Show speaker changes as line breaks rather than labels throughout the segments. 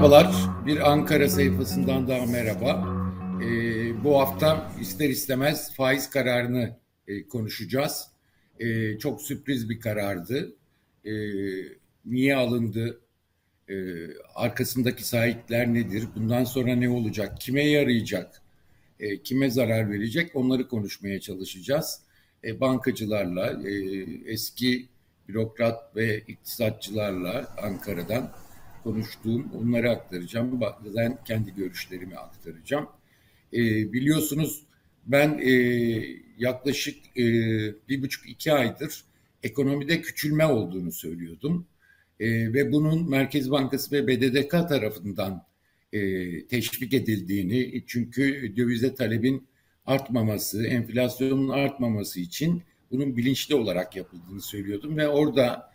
Merhabalar, bir Ankara sayfasından daha merhaba. Ee, bu hafta ister istemez faiz kararını e, konuşacağız. E, çok sürpriz bir karardı. E, niye alındı? E, arkasındaki sahipler nedir? Bundan sonra ne olacak? Kime yarayacak? E, kime zarar verecek? Onları konuşmaya çalışacağız. E, bankacılarla, e, eski bürokrat ve iktisatçılarla Ankara'dan konuştuğum onları aktaracağım. Bazen kendi görüşlerimi aktaracağım. E, biliyorsunuz ben e, yaklaşık e, bir buçuk iki aydır ekonomide küçülme olduğunu söylüyordum. E, ve bunun Merkez Bankası ve BDDK tarafından e, teşvik edildiğini çünkü dövize talebin artmaması, enflasyonun artmaması için bunun bilinçli olarak yapıldığını söylüyordum ve orada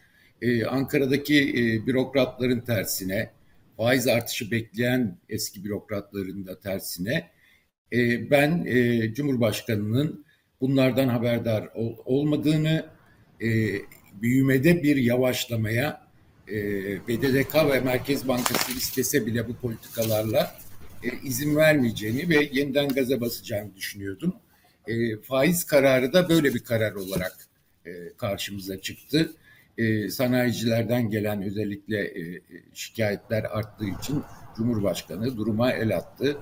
e, Ankara'daki e, bürokratların tersine, faiz artışı bekleyen eski bürokratların da tersine e, ben e, Cumhurbaşkanı'nın bunlardan haberdar ol, olmadığını, e, büyümede bir yavaşlamaya e, BDDK ve Merkez Bankası istese bile bu politikalarla izin vermeyeceğini ve yeniden gaza basacağını düşünüyordum. Faiz kararı da böyle bir karar olarak karşımıza çıktı e, sanayicilerden gelen özellikle e, şikayetler arttığı için Cumhurbaşkanı duruma el attı.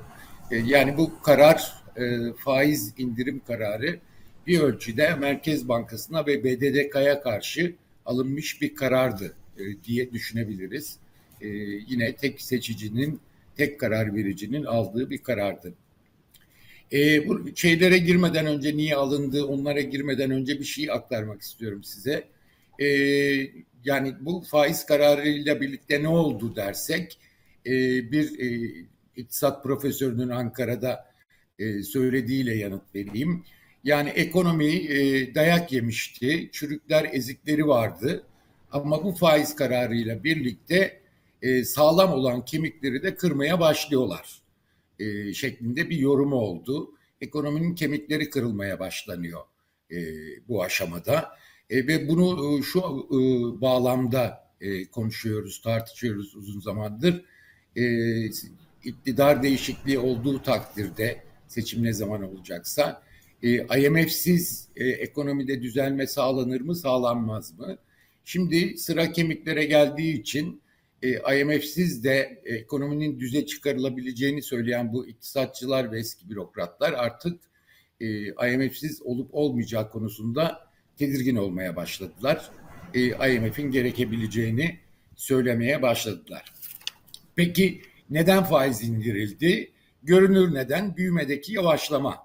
E, yani bu karar e, faiz indirim kararı bir ölçüde Merkez Bankası'na ve BDDK'ya karşı alınmış bir karardı e, diye düşünebiliriz. E, yine tek seçicinin, tek karar vericinin aldığı bir karardı. E, bu şeylere girmeden önce niye alındı, onlara girmeden önce bir şey aktarmak istiyorum size e, yani bu faiz kararıyla birlikte ne oldu dersek e, bir e, iktisat profesörünün Ankara'da e, söylediğiyle yanıt vereyim. Yani ekonomi e, dayak yemişti, çürükler ezikleri vardı ama bu faiz kararıyla birlikte e, sağlam olan kemikleri de kırmaya başlıyorlar e, şeklinde bir yorumu oldu. Ekonominin kemikleri kırılmaya başlanıyor e, bu aşamada. E, ve bunu e, şu e, bağlamda e, konuşuyoruz, tartışıyoruz uzun zamandır. E, iktidar değişikliği olduğu takdirde seçim ne zaman olacaksa e, IMF'siz e, ekonomide düzelme sağlanır mı, sağlanmaz mı? Şimdi sıra kemiklere geldiği için e, IMF'siz de ekonominin düze çıkarılabileceğini söyleyen bu iktisatçılar ve eski bürokratlar artık e, IMF'siz olup olmayacağı konusunda tedirgin olmaya başladılar. E, IMF'in gerekebileceğini söylemeye başladılar. Peki neden faiz indirildi? Görünür neden? Büyümedeki yavaşlama.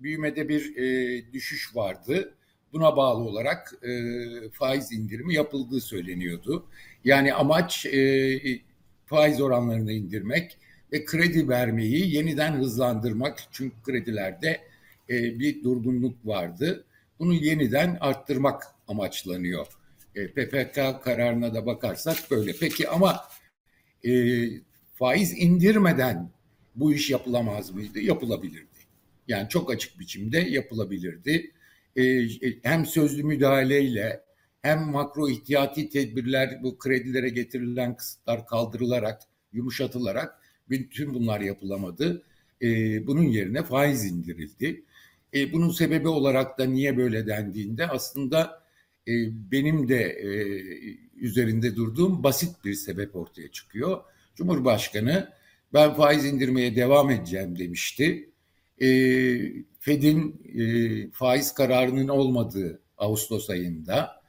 Büyümede bir e, düşüş vardı. Buna bağlı olarak e, faiz indirimi yapıldığı söyleniyordu. Yani amaç e, faiz oranlarını indirmek ve kredi vermeyi yeniden hızlandırmak. Çünkü kredilerde e, bir durgunluk vardı. Bunu yeniden arttırmak amaçlanıyor. E, PPK kararına da bakarsak böyle. Peki ama e, faiz indirmeden bu iş yapılamaz mıydı? Yapılabilirdi. Yani çok açık biçimde yapılabilirdi. E, e hem sözlü müdahaleyle hem makro ihtiyati tedbirler bu kredilere getirilen kısıtlar kaldırılarak, yumuşatılarak bütün bunlar yapılamadı. E, bunun yerine faiz indirildi. E, bunun sebebi olarak da niye böyle dendiğinde aslında e, benim de e, üzerinde durduğum basit bir sebep ortaya çıkıyor. Cumhurbaşkanı ben faiz indirmeye devam edeceğim demişti. E, Fed'in e, faiz kararının olmadığı Ağustos ayında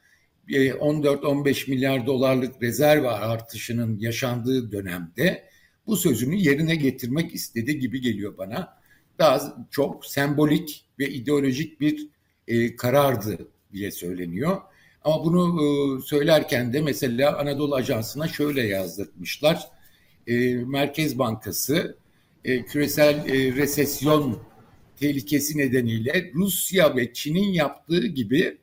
14-15 e, milyar dolarlık rezerv artışının yaşandığı dönemde bu sözünü yerine getirmek istedi gibi geliyor bana. Daha çok sembolik ve ideolojik bir e, karardı diye söyleniyor. Ama bunu e, söylerken de mesela Anadolu Ajansı'na şöyle yazdırmışlar. E, Merkez Bankası e, küresel e, resesyon tehlikesi nedeniyle Rusya ve Çin'in yaptığı gibi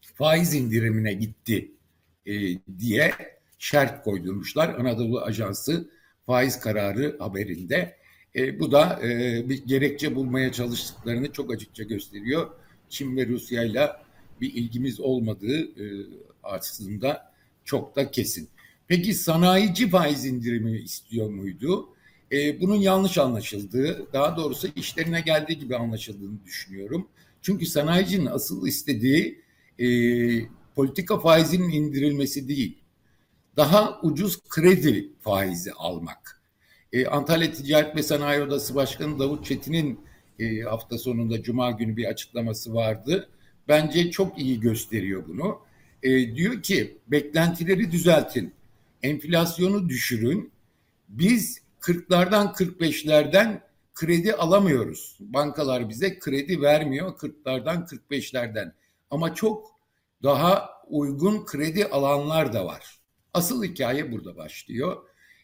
faiz indirimine gitti e, diye şart koydurmuşlar. Anadolu Ajansı faiz kararı haberinde. E, bu da e, bir gerekçe bulmaya çalıştıklarını çok açıkça gösteriyor. Çin ve Rusya ile bir ilgimiz olmadığı e, aslında çok da kesin. Peki sanayici faiz indirimi istiyor muydu? E, bunun yanlış anlaşıldığı, daha doğrusu işlerine geldiği gibi anlaşıldığını düşünüyorum. Çünkü sanayicinin asıl istediği e, politika faizinin indirilmesi değil, daha ucuz kredi faizi almak. E, Antalya Ticaret ve Sanayi Odası Başkanı Davut Çetin'in e, hafta sonunda Cuma günü bir açıklaması vardı. Bence çok iyi gösteriyor bunu. E, diyor ki beklentileri düzeltin, enflasyonu düşürün. Biz 40'lardan 45'lerden kredi alamıyoruz. Bankalar bize kredi vermiyor 40'lardan 45'lerden. Ama çok daha uygun kredi alanlar da var. Asıl hikaye burada başlıyor.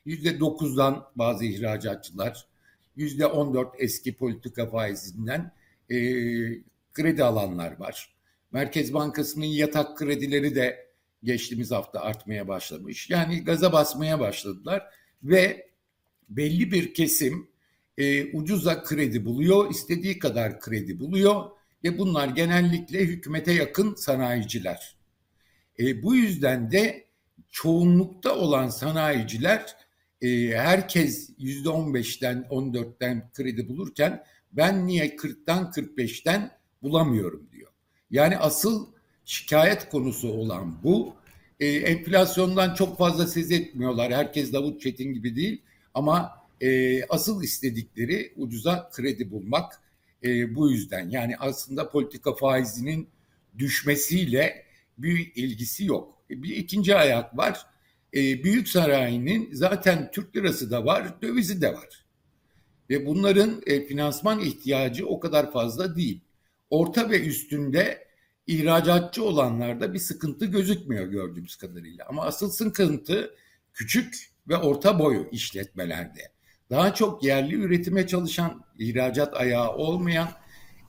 Yüzde dokuzdan bazı ihracatçılar, yüzde on dört eski politika faizinden e, kredi alanlar var. Merkez Bankası'nın yatak kredileri de geçtiğimiz hafta artmaya başlamış. Yani gaza basmaya başladılar ve belli bir kesim e, ucuza kredi buluyor, istediği kadar kredi buluyor ve bunlar genellikle hükümete yakın sanayiciler. E, bu yüzden de çoğunlukta olan sanayiciler e, herkes yüzde on beşten on dörtten kredi bulurken ben niye 40'tan 45'ten bulamıyorum diyor. Yani asıl şikayet konusu olan bu. E, enflasyondan çok fazla ses etmiyorlar. Herkes Davut Çetin gibi değil ama e, asıl istedikleri ucuza kredi bulmak. E, bu yüzden yani aslında politika faizinin düşmesiyle bir ilgisi yok. E, bir ikinci ayak var. E, büyük sarayinin zaten Türk lirası da var, dövizi de var. Ve bunların e, finansman ihtiyacı o kadar fazla değil. Orta ve üstünde ihracatçı olanlarda bir sıkıntı gözükmüyor gördüğümüz kadarıyla. Ama asıl sıkıntı küçük ve orta boyu işletmelerde. Daha çok yerli üretime çalışan, ihracat ayağı olmayan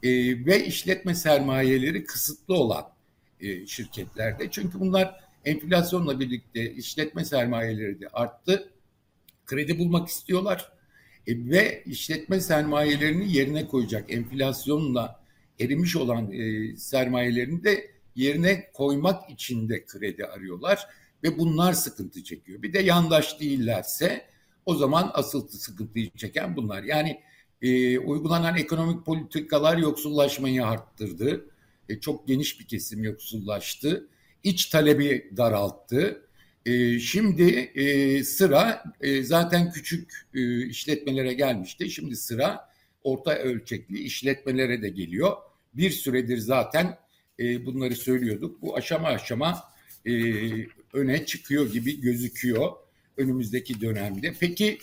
e, ve işletme sermayeleri kısıtlı olan e, şirketlerde. Çünkü bunlar enflasyonla birlikte işletme sermayeleri de arttı. Kredi bulmak istiyorlar e, ve işletme sermayelerini yerine koyacak enflasyonla erimiş olan e, sermayelerini de yerine koymak için de kredi arıyorlar ve bunlar sıkıntı çekiyor. Bir de yandaş değillerse o zaman asıl sıkıntıyı çeken bunlar. Yani e, uygulanan ekonomik politikalar yoksullaşmayı arttırdı. E, çok geniş bir kesim yoksullaştı. İç talebi daralttı. E, şimdi e, sıra e, zaten küçük e, işletmelere gelmişti. Şimdi sıra orta ölçekli işletmelere de geliyor. Bir süredir zaten e, bunları söylüyorduk. Bu aşama aşama e, öne çıkıyor gibi gözüküyor önümüzdeki dönemde. Peki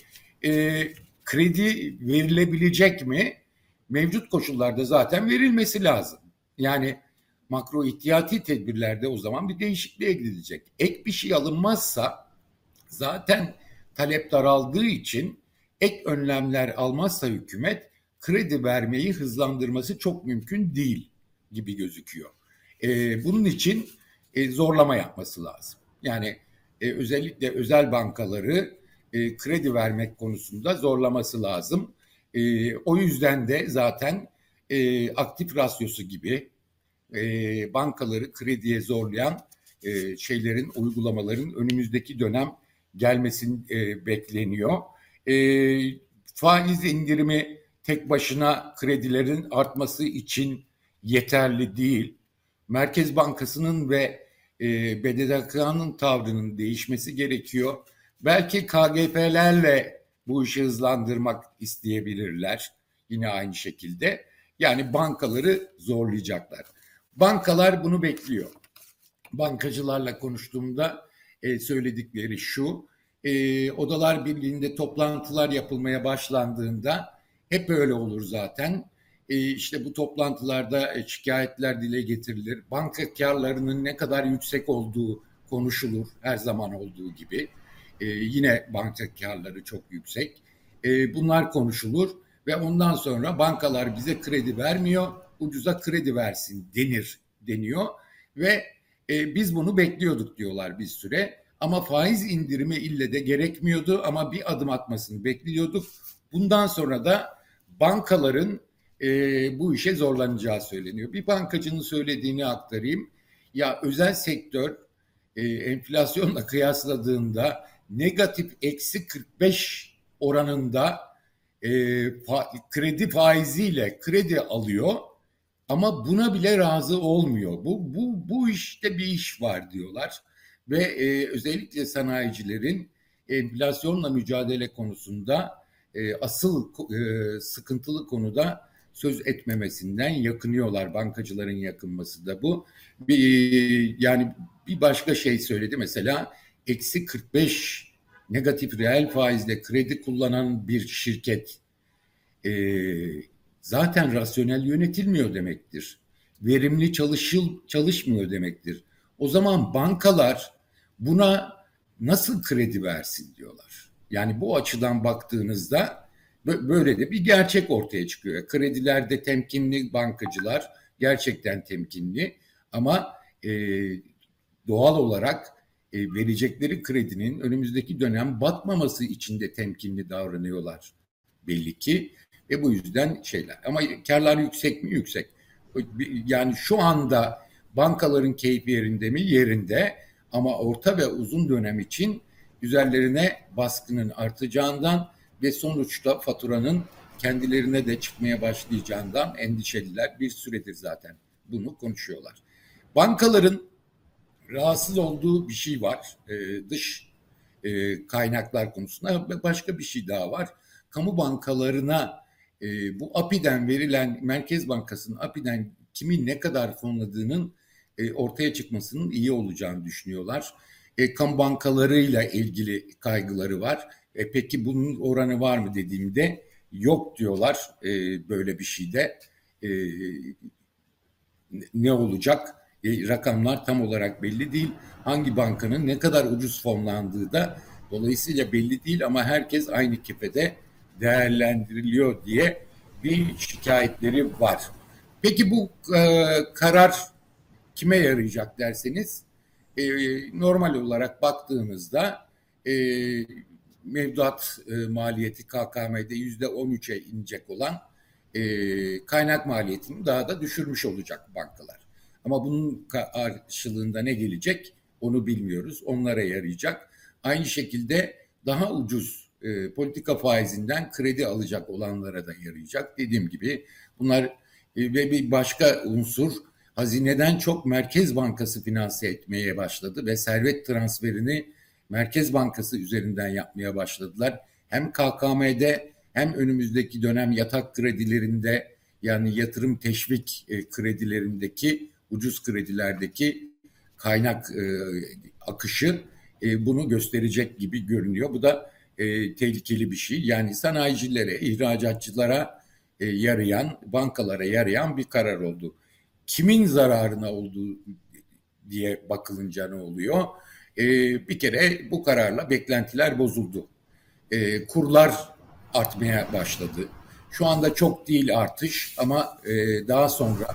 e, kredi verilebilecek mi? Mevcut koşullarda zaten verilmesi lazım. Yani makro ihtiyati tedbirlerde o zaman bir değişikliğe gidilecek. Ek bir şey alınmazsa zaten talep daraldığı için ek önlemler almazsa hükümet kredi vermeyi hızlandırması çok mümkün değil gibi gözüküyor. Ee, bunun için e, zorlama yapması lazım. Yani e, özellikle özel bankaları e, kredi vermek konusunda zorlaması lazım. E, o yüzden de zaten e, aktif rasyosu gibi e, bankaları krediye zorlayan e, şeylerin, uygulamaların önümüzdeki dönem gelmesin e, bekleniyor. E, faiz indirimi tek başına kredilerin artması için yeterli değil. Merkez Bankası'nın ve e, BDDK'nın tavrının değişmesi gerekiyor. Belki KGP'lerle bu işi hızlandırmak isteyebilirler yine aynı şekilde. Yani bankaları zorlayacaklar. Bankalar bunu bekliyor. Bankacılarla konuştuğumda e, söyledikleri şu, e, Odalar Birliği'nde toplantılar yapılmaya başlandığında hep öyle olur zaten e, işte bu toplantılarda e, şikayetler dile getirilir. Banka karlarının ne kadar yüksek olduğu konuşulur her zaman olduğu gibi. E, yine banka karları çok yüksek. E, bunlar konuşulur ve ondan sonra bankalar bize kredi vermiyor, ucuza kredi versin denir deniyor ve e, biz bunu bekliyorduk diyorlar bir süre. Ama faiz indirimi ille de gerekmiyordu ama bir adım atmasını bekliyorduk. Bundan sonra da bankaların e, bu işe zorlanacağı söyleniyor. Bir bankacının söylediğini aktarayım. Ya özel sektör e, enflasyonla kıyasladığında negatif eksi 45 oranında e, fa, kredi faiziyle kredi alıyor ama buna bile razı olmuyor. Bu bu bu işte bir iş var diyorlar ve e, özellikle sanayicilerin enflasyonla mücadele konusunda e, asıl e, sıkıntılı konuda söz etmemesinden yakınıyorlar. Bankacıların yakınması da bu. Bir, yani bir başka şey söyledi mesela eksi 45 negatif reel faizle kredi kullanan bir şirket e, zaten rasyonel yönetilmiyor demektir. Verimli çalışıl çalışmıyor demektir. O zaman bankalar buna nasıl kredi versin diyorlar. Yani bu açıdan baktığınızda böyle de bir gerçek ortaya çıkıyor. Kredilerde temkinli bankacılar gerçekten temkinli ama e, doğal olarak e, verecekleri kredinin önümüzdeki dönem batmaması için de temkinli davranıyorlar belli ki ve bu yüzden şeyler. Ama karlar yüksek mi? Yüksek. Yani şu anda bankaların keyfi yerinde mi? Yerinde. Ama orta ve uzun dönem için üzerlerine baskının artacağından ve sonuçta faturanın kendilerine de çıkmaya başlayacağından endişeliler. Bir süredir zaten bunu konuşuyorlar. Bankaların rahatsız olduğu bir şey var. E, dış e, kaynaklar konusunda başka bir şey daha var. Kamu bankalarına e, bu APİ'den verilen Merkez Bankası'nın APİ'den kimin ne kadar fonladığının e, ortaya çıkmasının iyi olacağını düşünüyorlar. E, kamu bankalarıyla ilgili kaygıları var. E, peki bunun oranı var mı dediğimde yok diyorlar e, böyle bir şeyde. E, ne olacak? E, rakamlar tam olarak belli değil. Hangi bankanın ne kadar ucuz fonlandığı da dolayısıyla belli değil ama herkes aynı kefede değerlendiriliyor diye bir şikayetleri var. Peki bu e, karar kime yarayacak derseniz e, normal olarak baktığımızda e, mevduat e, maliyeti KKM'de yüzde 13'e inecek olan e, kaynak maliyetini daha da düşürmüş olacak bankalar. Ama bunun karşılığında ne gelecek onu bilmiyoruz. Onlara yarayacak. Aynı şekilde daha ucuz e, politika faizinden kredi alacak olanlara da yarayacak. Dediğim gibi bunlar e, ve bir başka unsur hazineden çok Merkez Bankası finanse etmeye başladı ve servet transferini Merkez Bankası üzerinden yapmaya başladılar. Hem KKM'de hem önümüzdeki dönem yatak kredilerinde yani yatırım teşvik e, kredilerindeki ucuz kredilerdeki kaynak e, akışı e, bunu gösterecek gibi görünüyor. Bu da e, tehlikeli bir şey. Yani sanayicilere, ihracatçılara e, yarayan, bankalara yarayan bir karar oldu. Kimin zararına olduğu diye bakılınca ne oluyor? E, bir kere bu kararla beklentiler bozuldu. E, kurlar artmaya başladı. Şu anda çok değil artış ama e, daha sonra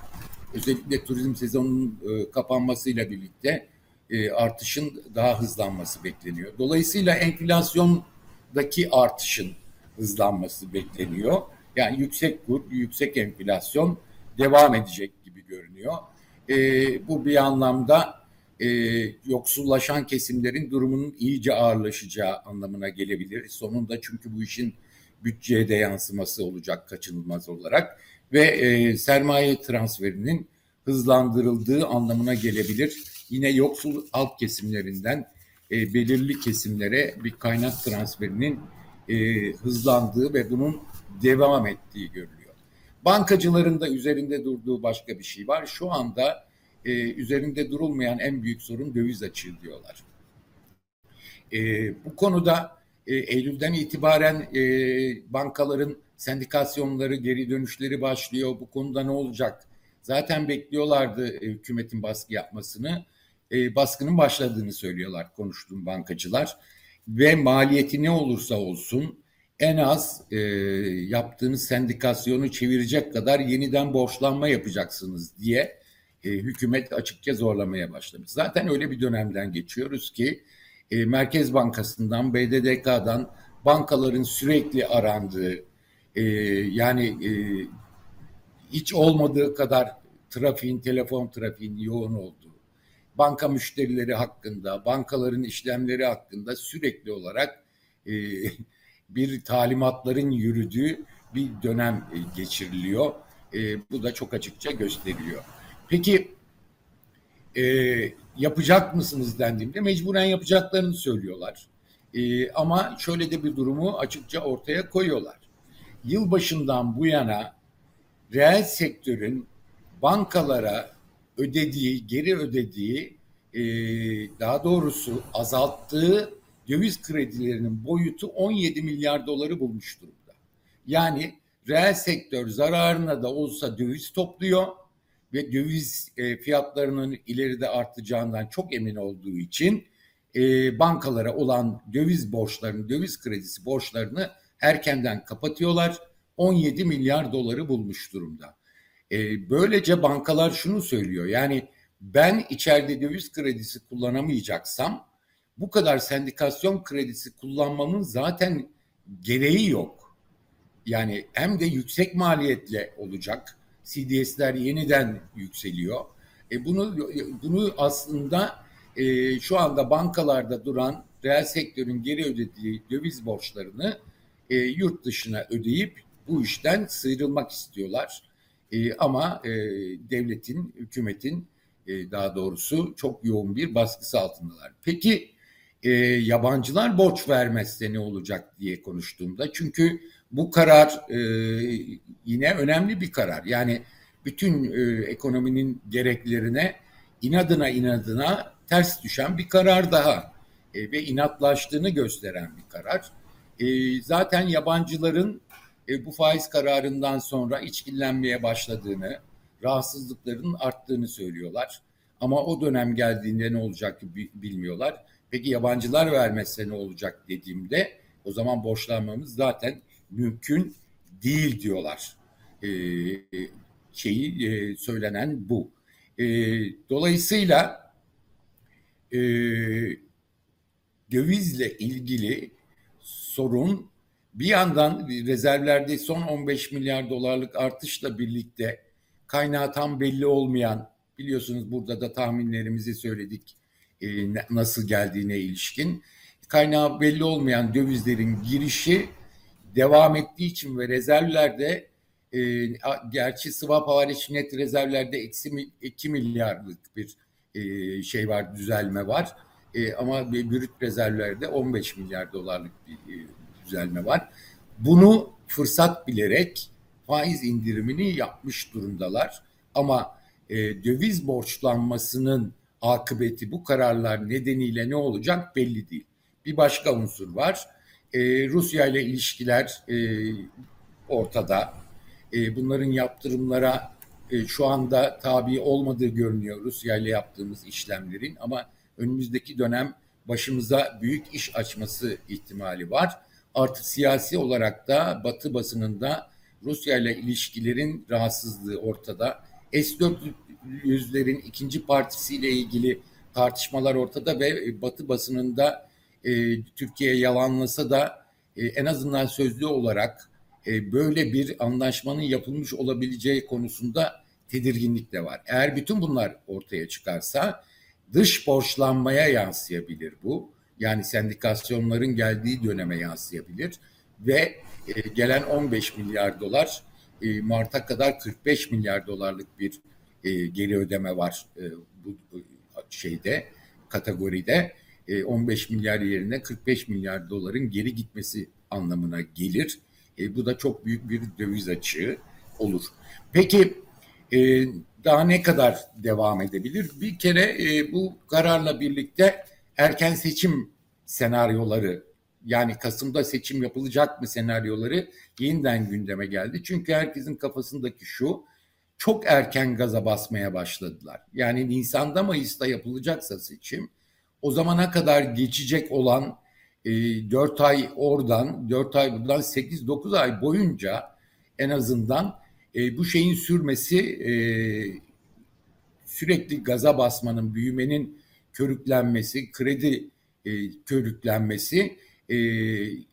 özellikle turizm sezonunun e, kapanmasıyla birlikte e, artışın daha hızlanması bekleniyor. Dolayısıyla enflasyondaki artışın hızlanması bekleniyor. Yani yüksek kur, yüksek enflasyon devam edecek gibi görünüyor. E, bu bir anlamda e, yoksullaşan kesimlerin durumunun iyice ağırlaşacağı anlamına gelebilir. Sonunda çünkü bu işin bütçeye de yansıması olacak kaçınılmaz olarak ve e, sermaye transferinin hızlandırıldığı anlamına gelebilir. Yine yoksul alt kesimlerinden e, belirli kesimlere bir kaynak transferinin e, hızlandığı ve bunun devam ettiği görülüyor. Bankacıların da üzerinde durduğu başka bir şey var. Şu anda e, üzerinde durulmayan en büyük sorun döviz açığı diyorlar. E, bu konuda e, Eylül'den itibaren e, bankaların sendikasyonları, geri dönüşleri başlıyor. Bu konuda ne olacak? Zaten bekliyorlardı e, hükümetin baskı yapmasını. E, baskının başladığını söylüyorlar konuştuğum bankacılar. Ve maliyeti ne olursa olsun en az e, yaptığınız sendikasyonu çevirecek kadar yeniden borçlanma yapacaksınız diye e, hükümet açıkça zorlamaya başlamış. Zaten öyle bir dönemden geçiyoruz ki e, Merkez Bankası'ndan, BDDK'dan bankaların sürekli arandığı, e, yani e, hiç olmadığı kadar trafiğin, telefon trafiğin yoğun olduğu, banka müşterileri hakkında, bankaların işlemleri hakkında sürekli olarak e, bir talimatların yürüdüğü bir dönem e, geçiriliyor. E, bu da çok açıkça gösteriliyor. Peki e, yapacak mısınız dendiğimde mecburen yapacaklarını söylüyorlar. E, ama şöyle de bir durumu açıkça ortaya koyuyorlar. Yılbaşından bu yana reel sektörün bankalara ödediği, geri ödediği, e, daha doğrusu azalttığı döviz kredilerinin boyutu 17 milyar doları bulmuş durumda. Yani reel sektör zararına da olsa döviz topluyor ve döviz e, fiyatlarının ileride artacağından çok emin olduğu için e, bankalara olan döviz borçlarını, döviz kredisi borçlarını erkenden kapatıyorlar. 17 milyar doları bulmuş durumda. E, böylece bankalar şunu söylüyor yani ben içeride döviz kredisi kullanamayacaksam bu kadar sendikasyon kredisi kullanmamın zaten gereği yok. Yani hem de yüksek maliyetle olacak. CDS'ler yeniden yükseliyor. E bunu bunu aslında e, şu anda bankalarda duran reel sektörün geri ödediği döviz borçlarını e, yurt dışına ödeyip bu işten sıyrılmak istiyorlar. E, ama e, devletin, hükümetin e, daha doğrusu çok yoğun bir baskısı altındalar. Peki e, yabancılar borç vermezse ne olacak diye konuştuğumda çünkü bu karar e, yine önemli bir karar. Yani bütün e, ekonominin gereklerine inadına inadına ters düşen bir karar daha e, ve inatlaştığını gösteren bir karar. E, zaten yabancıların e, bu faiz kararından sonra içkillenmeye başladığını, rahatsızlıkların arttığını söylüyorlar. Ama o dönem geldiğinde ne olacak bilmiyorlar. Peki yabancılar vermezse ne olacak dediğimde o zaman borçlanmamız zaten mümkün değil diyorlar. E, şeyi e, söylenen bu. E, dolayısıyla e, dövizle ilgili sorun bir yandan rezervlerde son 15 milyar dolarlık artışla birlikte kaynağı tam belli olmayan biliyorsunuz burada da tahminlerimizi söyledik e, nasıl geldiğine ilişkin. Kaynağı belli olmayan dövizlerin girişi devam ettiği için ve rezervlerde e, gerçi swap hariç net rezervlerde eksi 2 milyarlık bir e, şey var düzelme var. E, ama brüt rezervlerde 15 milyar dolarlık bir e, düzelme var. Bunu fırsat bilerek faiz indirimini yapmış durumdalar. Ama e, döviz borçlanmasının akıbeti bu kararlar nedeniyle ne olacak belli değil. Bir başka unsur var. E, Rusya ile ilişkiler e, ortada. E, bunların yaptırımlara e, şu anda tabi olmadığı görünüyor Rusya ile yaptığımız işlemlerin ama önümüzdeki dönem başımıza büyük iş açması ihtimali var. Artı siyasi olarak da Batı basınında Rusya ile ilişkilerin rahatsızlığı ortada. S-400'lerin ikinci partisiyle ilgili tartışmalar ortada ve Batı basınında e, Türkiye yalanlasa da e, en azından sözlü olarak e, böyle bir anlaşmanın yapılmış olabileceği konusunda tedirginlik de var. Eğer bütün bunlar ortaya çıkarsa dış borçlanmaya yansıyabilir bu yani sendikasyonların geldiği döneme yansıyabilir ve e, gelen 15 milyar dolar e, Mart'a kadar 45 milyar dolarlık bir e, geri ödeme var e, bu şeyde kategoride e, 15 milyar yerine 45 milyar doların geri gitmesi anlamına gelir. E, bu da çok büyük bir döviz açığı olur. Peki e, daha ne kadar devam edebilir? Bir kere e, bu kararla birlikte erken seçim senaryoları yani Kasım'da seçim yapılacak mı senaryoları yeniden gündeme geldi. Çünkü herkesin kafasındaki şu çok erken gaza basmaya başladılar. Yani Nisan'da Mayıs'ta yapılacaksa seçim o zamana kadar geçecek olan e, 4 ay oradan 4 ay buradan 8-9 ay boyunca en azından e, bu şeyin sürmesi e, sürekli gaza basmanın büyümenin körüklenmesi kredi e, körüklenmesi e,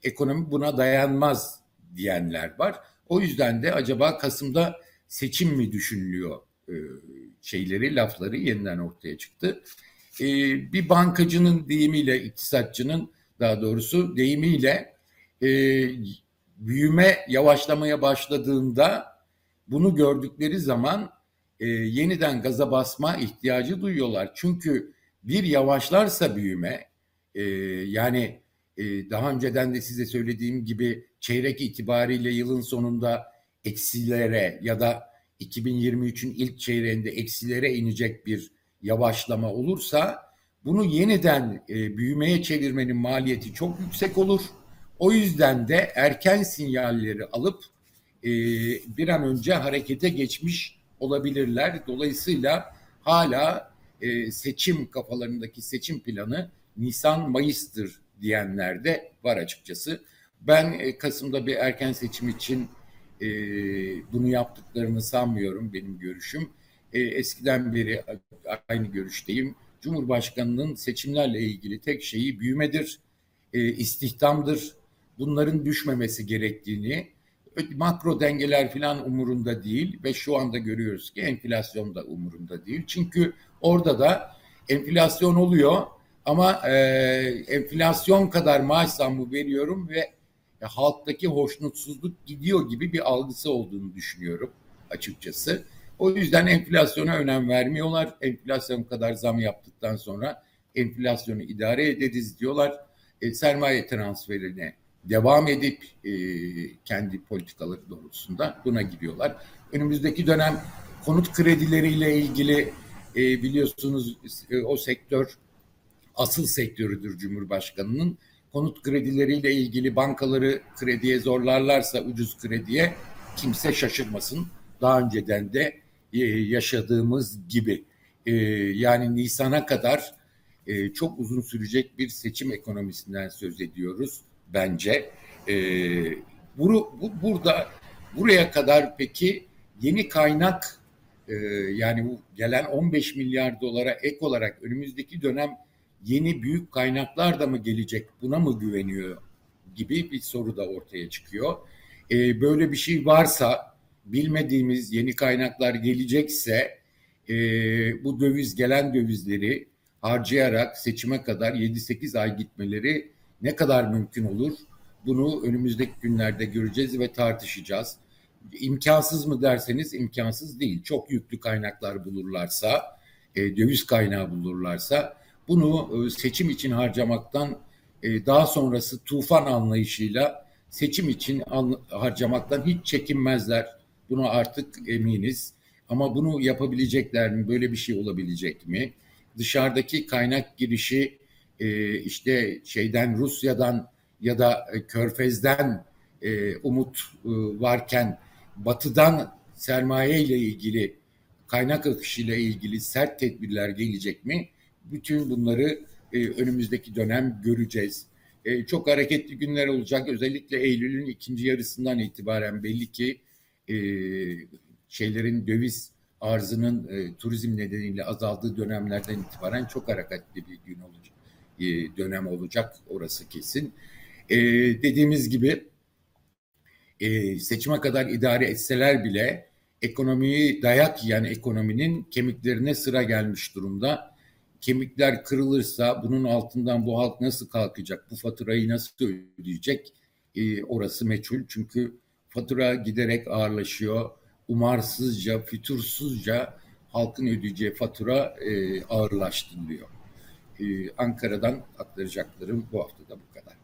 ekonomi buna dayanmaz diyenler var. O yüzden de acaba Kasım'da seçim mi düşünülüyor e, şeyleri, lafları yeniden ortaya çıktı. e, bir bankacının deyimiyle, iktisatçının daha doğrusu deyimiyle e, büyüme yavaşlamaya başladığında bunu gördükleri zaman e, yeniden gaza basma ihtiyacı duyuyorlar. Çünkü bir yavaşlarsa büyüme e, yani e, daha önceden de size söylediğim gibi çeyrek itibariyle yılın sonunda eksilere ya da 2023'ün ilk çeyreğinde eksilere inecek bir yavaşlama olursa bunu yeniden e, büyümeye çevirmenin maliyeti çok yüksek olur. O yüzden de erken sinyalleri alıp e, bir an önce harekete geçmiş olabilirler. Dolayısıyla hala e, seçim kafalarındaki seçim planı Nisan-Mayıs'tır diyenler de var açıkçası. Ben e, Kasım'da bir erken seçim için e, bunu yaptıklarını sanmıyorum benim görüşüm. E, eskiden beri aynı görüşteyim. Cumhurbaşkanının seçimlerle ilgili tek şeyi büyümedir, e, istihdamdır. Bunların düşmemesi gerektiğini, makro dengeler falan umurunda değil ve şu anda görüyoruz ki enflasyon da umurunda değil. Çünkü orada da enflasyon oluyor ama e, enflasyon kadar maaş zammı veriyorum ve ya, halktaki hoşnutsuzluk gidiyor gibi bir algısı olduğunu düşünüyorum açıkçası. O yüzden enflasyona önem vermiyorlar. Enflasyon kadar zam yaptıktan sonra enflasyonu idare ederiz diyorlar. E, sermaye transferine devam edip e, kendi politikaları doğrultusunda buna giriyorlar. Önümüzdeki dönem konut kredileriyle ilgili e, biliyorsunuz e, o sektör asıl sektörüdür Cumhurbaşkanı'nın. Konut kredileriyle ilgili bankaları krediye zorlarlarsa ucuz krediye kimse şaşırmasın. Daha önceden de e, yaşadığımız gibi e, yani Nisan'a kadar e, çok uzun sürecek bir seçim ekonomisinden söz ediyoruz bence. Bu, bu burada buraya kadar peki yeni kaynak yani bu gelen 15 milyar dolara ek olarak önümüzdeki dönem yeni büyük kaynaklar da mı gelecek buna mı güveniyor gibi bir soru da ortaya çıkıyor. böyle bir şey varsa bilmediğimiz yeni kaynaklar gelecekse e, bu döviz gelen dövizleri harcayarak seçime kadar 7-8 ay gitmeleri ne kadar mümkün olur? Bunu önümüzdeki günlerde göreceğiz ve tartışacağız. İmkansız mı derseniz imkansız değil. Çok yüklü kaynaklar bulurlarsa, e, döviz kaynağı bulurlarsa bunu e, seçim için harcamaktan e, daha sonrası tufan anlayışıyla seçim için harcamaktan hiç çekinmezler. Buna artık eminiz. Ama bunu yapabilecekler mi? Böyle bir şey olabilecek mi? Dışarıdaki kaynak girişi e, işte şeyden Rusya'dan ya da e, Körfez'den e, umut varken Batı'dan sermaye ile ilgili kaynak akışı ile ilgili sert tedbirler gelecek mi? Bütün bunları önümüzdeki dönem göreceğiz. Çok hareketli günler olacak. Özellikle Eylül'ün ikinci yarısından itibaren belli ki şeylerin döviz arzının turizm nedeniyle azaldığı dönemlerden itibaren çok hareketli bir gün olacak, e, dönem olacak orası kesin. E, dediğimiz gibi e, seçime kadar idare etseler bile ekonomiyi dayak yiyen ekonominin kemiklerine sıra gelmiş durumda. Kemikler kırılırsa bunun altından bu halk nasıl kalkacak, bu faturayı nasıl ödeyecek e, orası meçhul. Çünkü fatura giderek ağırlaşıyor. Umarsızca, fütursuzca halkın ödeyeceği fatura e, ağırlaştırılıyor. E, Ankara'dan aktaracaklarım bu hafta da bu kadar.